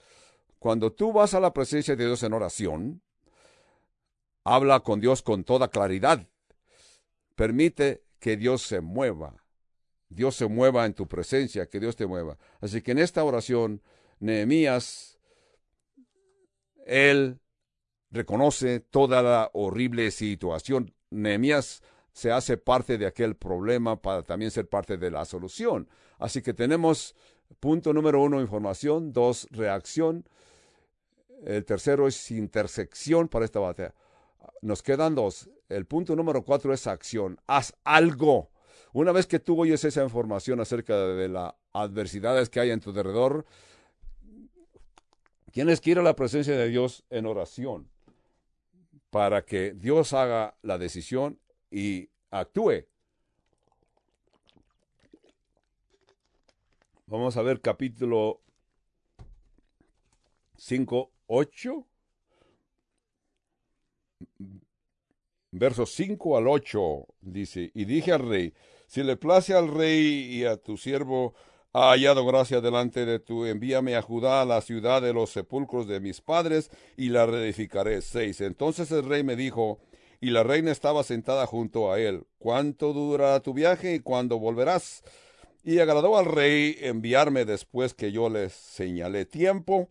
Cuando tú vas a la presencia de Dios en oración, habla con Dios con toda claridad. Permite que Dios se mueva Dios se mueva en tu presencia, que Dios te mueva. Así que en esta oración, Nehemías, él reconoce toda la horrible situación. Nehemías se hace parte de aquel problema para también ser parte de la solución. Así que tenemos punto número uno, información, dos, reacción. El tercero es intersección para esta batalla. Nos quedan dos. El punto número cuatro es acción. Haz algo. Una vez que tú oyes esa información acerca de las adversidades que hay en tu alrededor, tienes que ir a la presencia de Dios en oración para que Dios haga la decisión y actúe. Vamos a ver capítulo 5, 8. Versos 5 al 8 dice, y dije al rey, si le place al rey y a tu siervo ha hallado gracia delante de tú, envíame a Judá, a la ciudad de los sepulcros de mis padres, y la reedificaré. Seis. Entonces el rey me dijo, y la reina estaba sentada junto a él, ¿cuánto durará tu viaje y cuándo volverás? Y agradó al rey enviarme después que yo le señalé tiempo.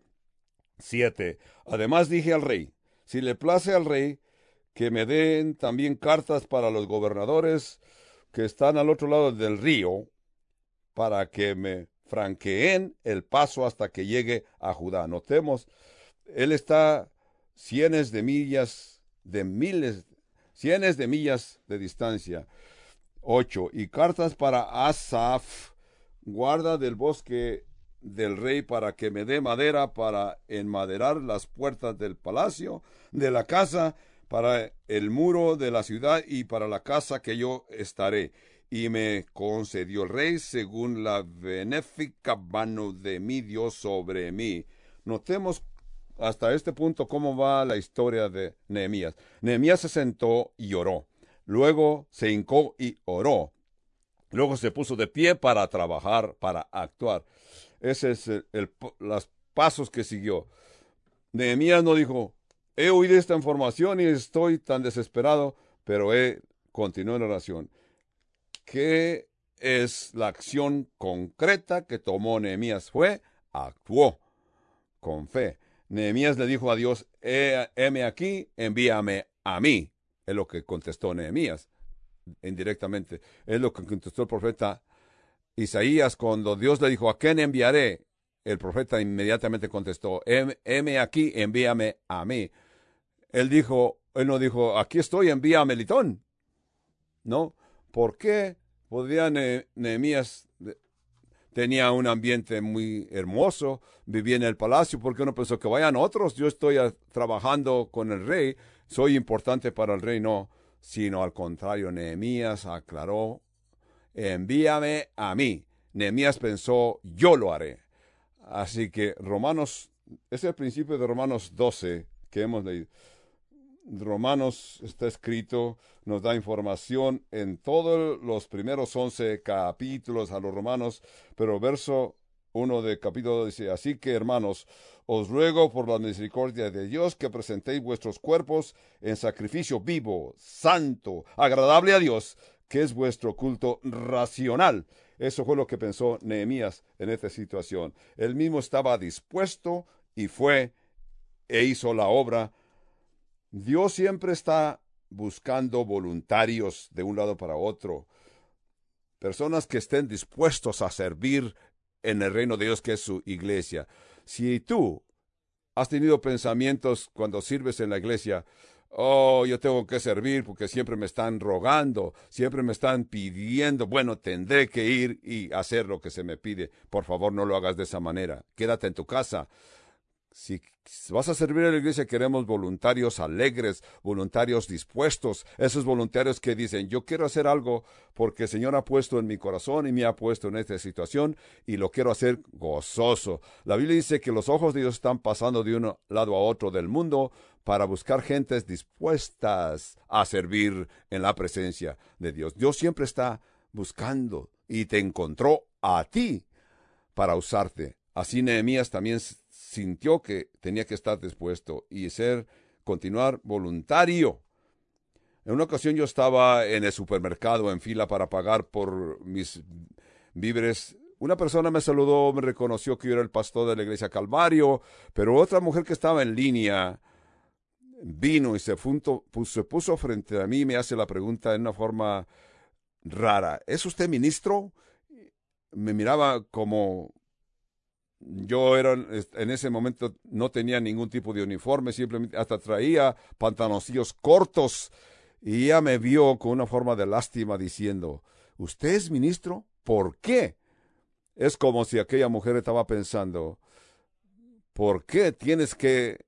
Siete. Además dije al rey, si le place al rey, que me den también cartas para los gobernadores, que están al otro lado del río para que me franqueen el paso hasta que llegue a Judá. Notemos, él está cienes de millas, de miles, cienes de millas de distancia. Ocho, y cartas para Asaf, guarda del bosque del rey para que me dé madera para enmaderar las puertas del palacio, de la casa, para el muro de la ciudad y para la casa que yo estaré. Y me concedió el rey según la benéfica mano de mi Dios sobre mí. Notemos hasta este punto cómo va la historia de Nehemías. Nehemías se sentó y oró. Luego se hincó y oró. Luego se puso de pie para trabajar, para actuar. Ese es el, los pasos que siguió. Nehemías no dijo, he oído esta información y estoy tan desesperado, pero he continuado en oración. ¿Qué es la acción concreta que tomó Nehemías? Fue, actuó con fe. Nehemías le dijo a Dios, heme aquí, envíame a mí. Es lo que contestó Nehemías indirectamente. Es lo que contestó el profeta Isaías cuando Dios le dijo, ¿a quién enviaré? El profeta inmediatamente contestó, heme aquí, envíame a mí. Él dijo, él no dijo, aquí estoy, envíame Melitón. ¿No? ¿Por qué podía Nehemías tenía un ambiente muy hermoso, vivía en el palacio, porque no pensó que vayan otros, yo estoy trabajando con el rey, soy importante para el rey, no, sino al contrario, Nehemías aclaró, envíame a mí. Nehemías pensó, yo lo haré. Así que Romanos, es el principio de Romanos 12 que hemos leído. Romanos está escrito, nos da información en todos los primeros once capítulos a los romanos, pero verso 1 de capítulo dice, así que hermanos, os ruego por la misericordia de Dios que presentéis vuestros cuerpos en sacrificio vivo, santo, agradable a Dios, que es vuestro culto racional. Eso fue lo que pensó Nehemías en esta situación. Él mismo estaba dispuesto y fue e hizo la obra Dios siempre está buscando voluntarios de un lado para otro, personas que estén dispuestos a servir en el reino de Dios que es su iglesia. Si tú has tenido pensamientos cuando sirves en la iglesia, oh, yo tengo que servir porque siempre me están rogando, siempre me están pidiendo, bueno, tendré que ir y hacer lo que se me pide. Por favor, no lo hagas de esa manera. Quédate en tu casa. Si vas a servir a la iglesia, queremos voluntarios alegres, voluntarios dispuestos, esos voluntarios que dicen, yo quiero hacer algo porque el Señor ha puesto en mi corazón y me ha puesto en esta situación y lo quiero hacer gozoso. La Biblia dice que los ojos de Dios están pasando de un lado a otro del mundo para buscar gentes dispuestas a servir en la presencia de Dios. Dios siempre está buscando y te encontró a ti para usarte. Así Nehemías también sintió que tenía que estar dispuesto y ser, continuar voluntario. En una ocasión yo estaba en el supermercado en fila para pagar por mis víveres. Una persona me saludó, me reconoció que yo era el pastor de la iglesia Calvario, pero otra mujer que estaba en línea vino y se, se puso frente a mí y me hace la pregunta en una forma rara. ¿Es usted ministro? Me miraba como yo era, en ese momento no tenía ningún tipo de uniforme, simplemente hasta traía pantaloncillos cortos y ella me vio con una forma de lástima diciendo, ¿usted es ministro? ¿Por qué? Es como si aquella mujer estaba pensando, ¿por qué tienes que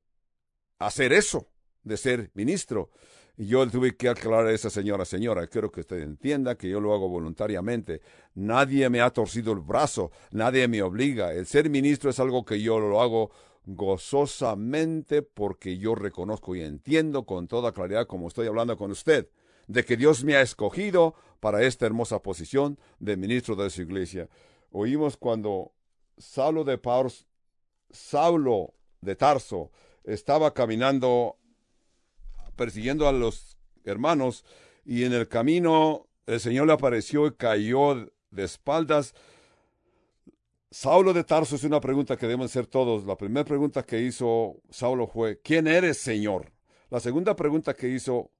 hacer eso de ser ministro? Y yo tuve que aclarar a esa señora, señora, quiero que usted entienda que yo lo hago voluntariamente. Nadie me ha torcido el brazo, nadie me obliga. El ser ministro es algo que yo lo hago gozosamente porque yo reconozco y entiendo con toda claridad, como estoy hablando con usted, de que Dios me ha escogido para esta hermosa posición de ministro de su iglesia. Oímos cuando Saulo de Paus, Saulo de Tarso estaba caminando persiguiendo a los hermanos y en el camino el Señor le apareció y cayó de espaldas. Saulo de Tarso es una pregunta que deben hacer todos. La primera pregunta que hizo Saulo fue, ¿quién eres, Señor? La segunda pregunta que hizo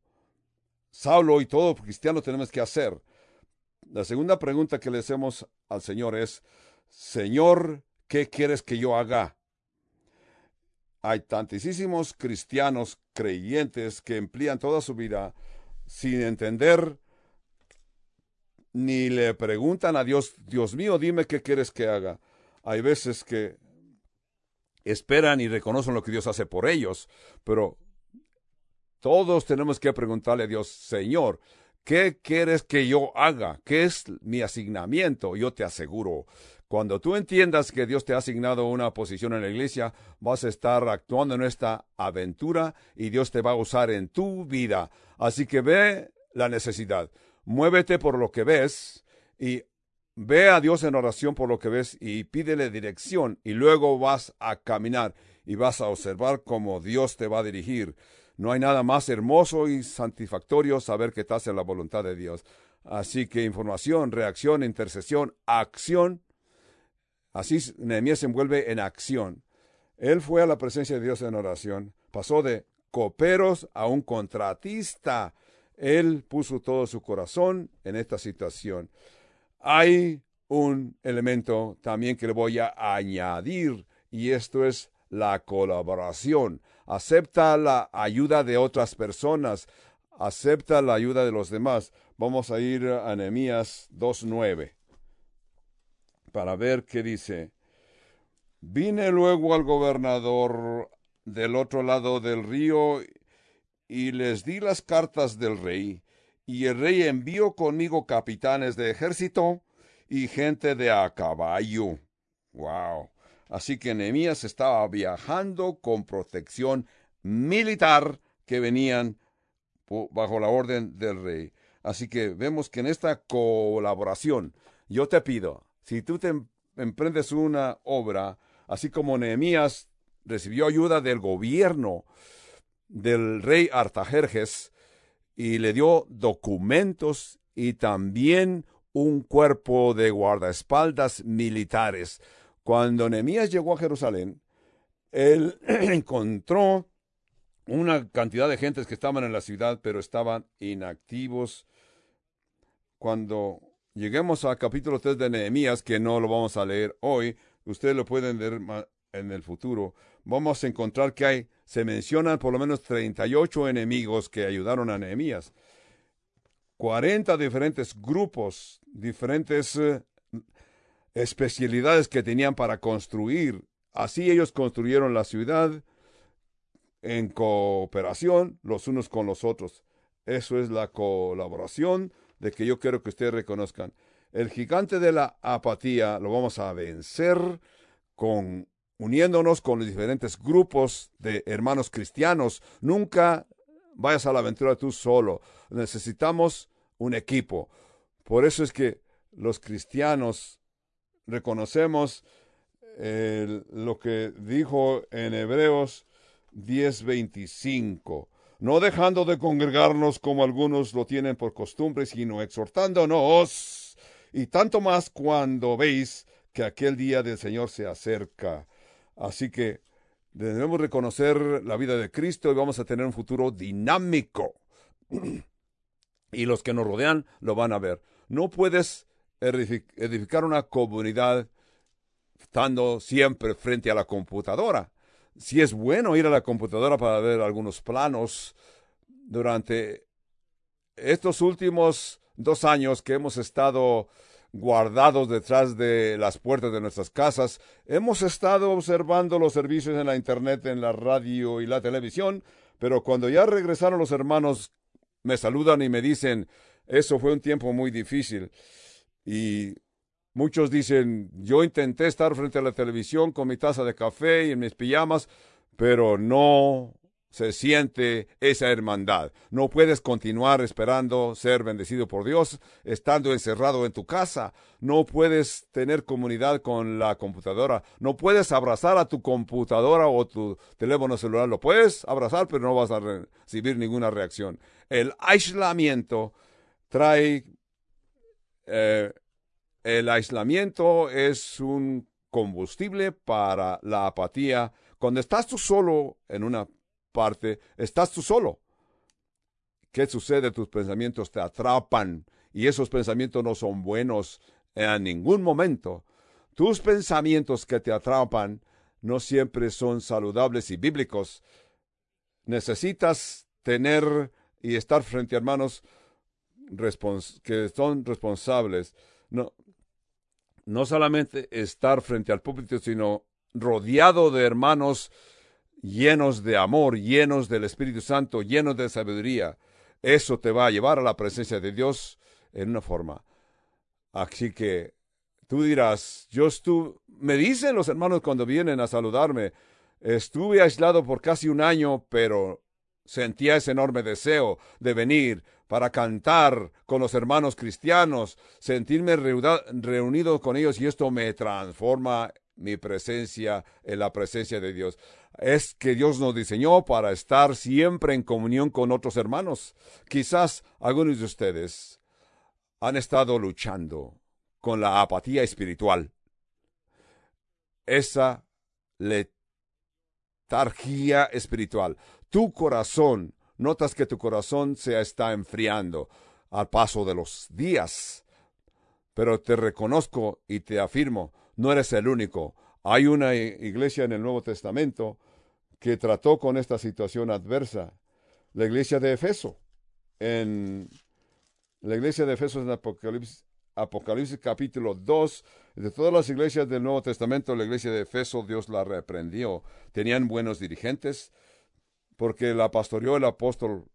Saulo y todo cristiano tenemos que hacer. La segunda pregunta que le hacemos al Señor es, Señor, ¿qué quieres que yo haga? Hay tantísimos cristianos creyentes que emplean toda su vida sin entender ni le preguntan a Dios, Dios mío, dime qué quieres que haga. Hay veces que esperan y reconocen lo que Dios hace por ellos, pero todos tenemos que preguntarle a Dios, Señor, ¿qué quieres que yo haga? ¿Qué es mi asignamiento? Yo te aseguro cuando tú entiendas que Dios te ha asignado una posición en la iglesia, vas a estar actuando en esta aventura y Dios te va a usar en tu vida. Así que ve la necesidad, muévete por lo que ves y ve a Dios en oración por lo que ves y pídele dirección y luego vas a caminar y vas a observar cómo Dios te va a dirigir. No hay nada más hermoso y satisfactorio saber que estás en la voluntad de Dios. Así que información, reacción, intercesión, acción. Así Nehemías se envuelve en acción. Él fue a la presencia de Dios en oración. Pasó de coperos a un contratista. Él puso todo su corazón en esta situación. Hay un elemento también que le voy a añadir y esto es la colaboración. Acepta la ayuda de otras personas. Acepta la ayuda de los demás. Vamos a ir a Nehemías 2.9 para ver qué dice. Vine luego al gobernador del otro lado del río y les di las cartas del rey, y el rey envió conmigo capitanes de ejército y gente de a caballo. Wow. Así que Nehemías estaba viajando con protección militar que venían bajo la orden del rey. Así que vemos que en esta colaboración, yo te pido, si tú te em-, emprendes una obra, así como Nehemías recibió ayuda del gobierno del rey Artajerjes y le dio documentos y también un cuerpo de guardaespaldas militares. Cuando Nehemías llegó a Jerusalén, él encontró una cantidad de gentes que estaban en la ciudad, pero estaban inactivos. Cuando lleguemos al capítulo 3 de Nehemías, que no lo vamos a leer hoy, ustedes lo pueden ver en el futuro, vamos a encontrar que hay, se mencionan por lo menos 38 enemigos que ayudaron a Nehemías. 40 diferentes grupos, diferentes eh, especialidades que tenían para construir. Así ellos construyeron la ciudad en cooperación los unos con los otros. Eso es la colaboración de que yo quiero que ustedes reconozcan. El gigante de la apatía lo vamos a vencer con uniéndonos con los diferentes grupos de hermanos cristianos. Nunca vayas a la aventura tú solo. Necesitamos un equipo. Por eso es que los cristianos reconocemos lo que dijo en Hebreos 10:25, no dejando de congregarnos como algunos lo tienen por costumbre, sino exhortándonos, y tanto más cuando veis que aquel día del Señor se acerca. Así que debemos reconocer la vida de Cristo y vamos a tener un futuro dinámico. y los que nos rodean lo van a ver. No puedes edificar una comunidad estando siempre frente a la computadora. Si es bueno ir a la computadora para ver algunos planos durante estos últimos dos años que hemos estado guardados detrás de las puertas de nuestras casas. Hemos estado observando los servicios en la Internet, en la radio y la televisión, pero cuando ya regresaron los hermanos, me saludan y me dicen, eso fue un tiempo muy difícil. Y muchos dicen, yo intenté estar frente a la televisión con mi taza de café y en mis pijamas, pero no se siente esa hermandad. No puedes continuar esperando ser bendecido por Dios estando encerrado en tu casa. No puedes tener comunidad con la computadora. No puedes abrazar a tu computadora o tu teléfono celular. Lo puedes abrazar, pero no vas a recibir ninguna reacción. El aislamiento trae... Eh, el aislamiento es un combustible para la apatía. Cuando estás tú solo en una parte, estás tú solo. ¿Qué sucede? Tus pensamientos te atrapan y esos pensamientos no son buenos en ningún momento. Tus pensamientos que te atrapan no siempre son saludables y bíblicos. Necesitas tener y estar frente a hermanos que son responsables. No, no solamente estar frente al púlpito, sino rodeado de hermanos llenos de amor, llenos del Espíritu Santo, llenos de sabiduría. Eso te va a llevar a la presencia de Dios en una forma. Así que tú dirás, yo estuve, me dicen los hermanos cuando vienen a saludarme, estuve aislado por casi un año, pero sentía ese enorme deseo de venir para cantar con los hermanos cristianos, sentirme reunido con ellos y esto me transforma mi presencia en la presencia de Dios. Es que Dios nos diseñó para estar siempre en comunión con otros hermanos. Quizás algunos de ustedes han estado luchando con la apatía espiritual. Esa letargia espiritual. Tu corazón notas que tu corazón se está enfriando al paso de los días. Pero te reconozco y te afirmo, no eres el único. Hay una iglesia en el Nuevo Testamento que trató con esta situación adversa. La iglesia de Efeso. En la iglesia de Efeso en Apocalipsis, Apocalipsis capítulo 2, de todas las iglesias del Nuevo Testamento, la iglesia de Efeso Dios la reprendió. Tenían buenos dirigentes, porque la pastoreó el apóstol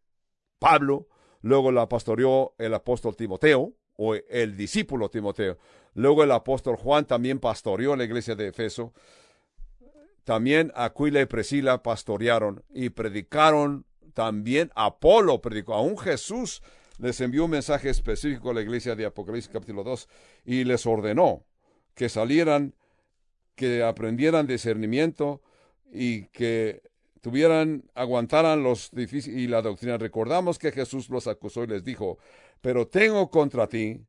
Pablo, luego la pastoreó el apóstol Timoteo, o el discípulo Timoteo. Luego el apóstol Juan también pastoreó la iglesia de Efeso. También Aquila y Priscila pastorearon y predicaron. También Apolo predicó. Aún Jesús les envió un mensaje específico a la iglesia de Apocalipsis capítulo 2 y les ordenó que salieran, que aprendieran discernimiento y que tuvieran, aguantaran los difíciles y la doctrina. Recordamos que Jesús los acusó y les dijo, pero tengo contra ti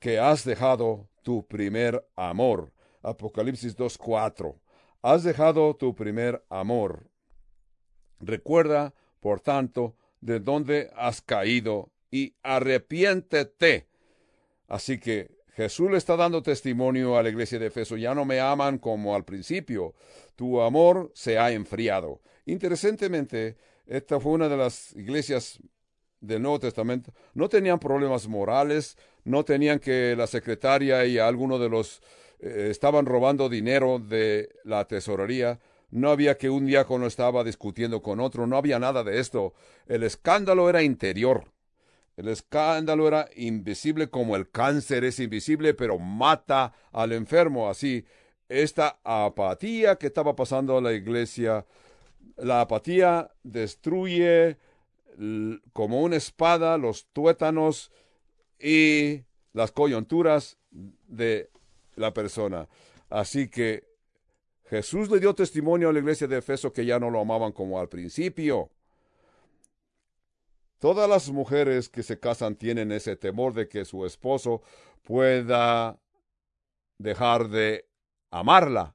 que has dejado tu primer amor. Apocalipsis 2.4. Has dejado tu primer amor. Recuerda, por tanto, de dónde has caído y arrepiéntete. Así que Jesús le está dando testimonio a la iglesia de Efeso. Ya no me aman como al principio. Tu amor se ha enfriado. Interesantemente, esta fue una de las iglesias del Nuevo Testamento. No tenían problemas morales, no tenían que la secretaria y alguno de los eh, estaban robando dinero de la tesorería. No había que un diácono estaba discutiendo con otro, no había nada de esto. El escándalo era interior. El escándalo era invisible como el cáncer es invisible, pero mata al enfermo. Así, esta apatía que estaba pasando a la iglesia la apatía destruye como una espada los tuétanos y las coyunturas de la persona. Así que Jesús le dio testimonio a la iglesia de Efeso que ya no lo amaban como al principio. Todas las mujeres que se casan tienen ese temor de que su esposo pueda dejar de amarla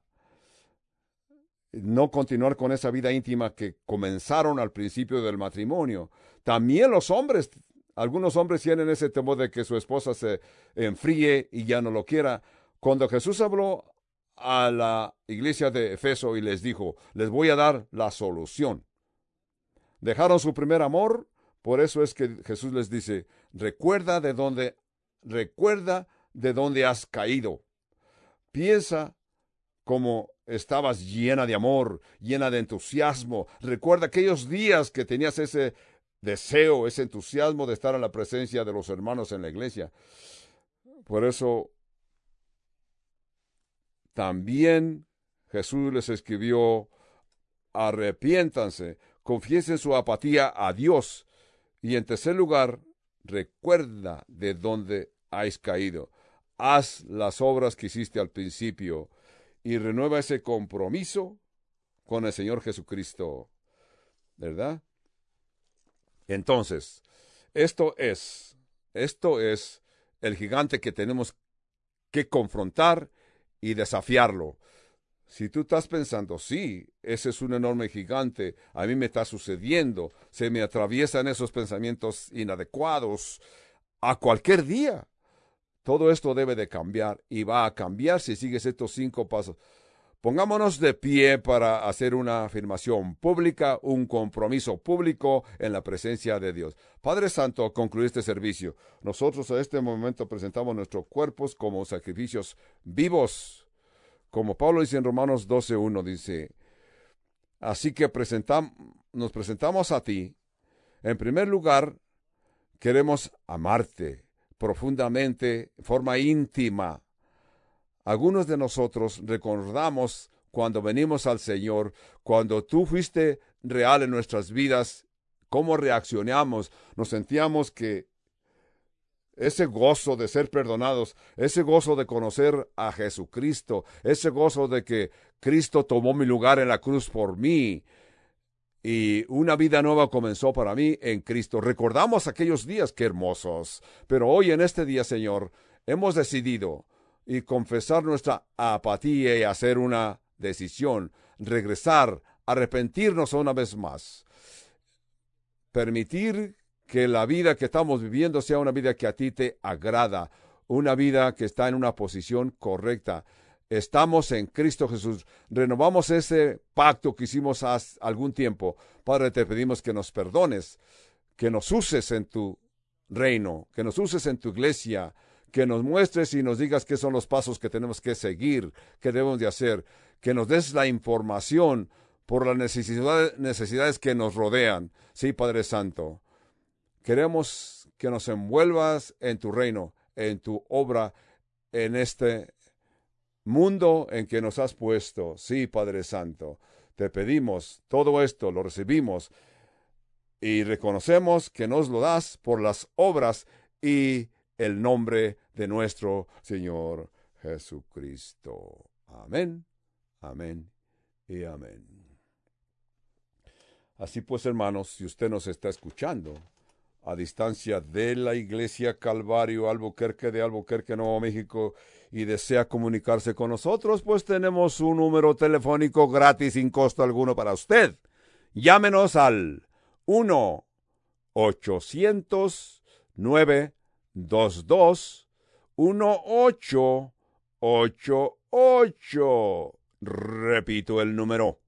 no continuar con esa vida íntima que comenzaron al principio del matrimonio. También los hombres, algunos hombres tienen ese temor de que su esposa se enfríe y ya no lo quiera. Cuando Jesús habló a la iglesia de Efeso y les dijo, les voy a dar la solución. Dejaron su primer amor, por eso es que Jesús les dice, recuerda de dónde, recuerda de dónde has caído. Piensa como estabas llena de amor, llena de entusiasmo. Recuerda aquellos días que tenías ese deseo, ese entusiasmo de estar en la presencia de los hermanos en la iglesia. Por eso también Jesús les escribió, arrepiéntanse, confiesen su apatía a Dios y en tercer lugar, recuerda de dónde has caído. Haz las obras que hiciste al principio y renueva ese compromiso con el Señor Jesucristo. ¿Verdad? Entonces, esto es, esto es el gigante que tenemos que confrontar y desafiarlo. Si tú estás pensando, sí, ese es un enorme gigante, a mí me está sucediendo, se me atraviesan esos pensamientos inadecuados a cualquier día. Todo esto debe de cambiar y va a cambiar si sigues estos cinco pasos. Pongámonos de pie para hacer una afirmación pública, un compromiso público en la presencia de Dios. Padre Santo, concluir este servicio. Nosotros a este momento presentamos nuestros cuerpos como sacrificios vivos. Como Pablo dice en Romanos 12.1, dice, así que nos presentamos a ti. En primer lugar, queremos amarte profundamente, forma íntima. Algunos de nosotros recordamos cuando venimos al Señor, cuando tú fuiste real en nuestras vidas, cómo reaccionamos, nos sentíamos que ese gozo de ser perdonados, ese gozo de conocer a Jesucristo, ese gozo de que Cristo tomó mi lugar en la cruz por mí, y una vida nueva comenzó para mí en Cristo. Recordamos aquellos días, qué hermosos. Pero hoy en este día, Señor, hemos decidido y confesar nuestra apatía y hacer una decisión, regresar, arrepentirnos una vez más. Permitir que la vida que estamos viviendo sea una vida que a ti te agrada, una vida que está en una posición correcta estamos en Cristo Jesús. Renovamos ese pacto que hicimos hace algún tiempo. Padre, te pedimos que nos perdones, que nos uses en tu reino, que nos uses en tu iglesia, que nos muestres y nos digas qué son los pasos que tenemos que seguir, qué debemos de hacer, que nos des la información por las necesidades, necesidades que nos rodean. Sí, Padre Santo, queremos que nos envuelvas en tu reino, en tu obra, en este mundo en que nos has puesto. Sí, Padre Santo, te pedimos todo esto, lo recibimos y reconocemos que nos lo das por las obras y el nombre de nuestro Señor Jesucristo. Amén, amén y amén. Así pues, hermanos, si usted nos está escuchando a distancia de la iglesia Calvario Albuquerque de Albuquerque, Nuevo México, y desea comunicarse con nosotros, pues tenemos un número telefónico gratis sin costo alguno para usted. Llámenos al 1 800 922 1888. Repito el número.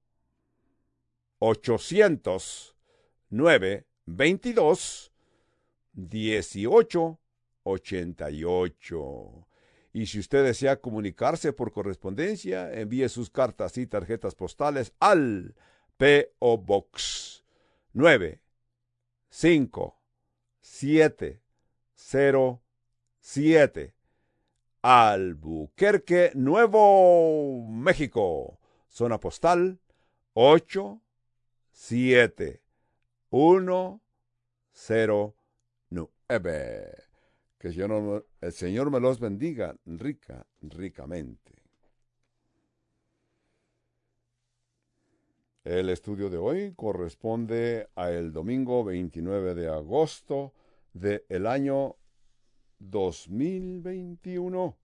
800 922 1888. Y si usted desea comunicarse por correspondencia, envíe sus cartas y tarjetas postales al P.O. Box 9 5 7 0 7 Albuquerque, Nuevo México. Zona postal 8 7 1 0 9. Que el Señor me los bendiga rica, ricamente. El estudio de hoy corresponde a el domingo 29 de agosto del año 2021.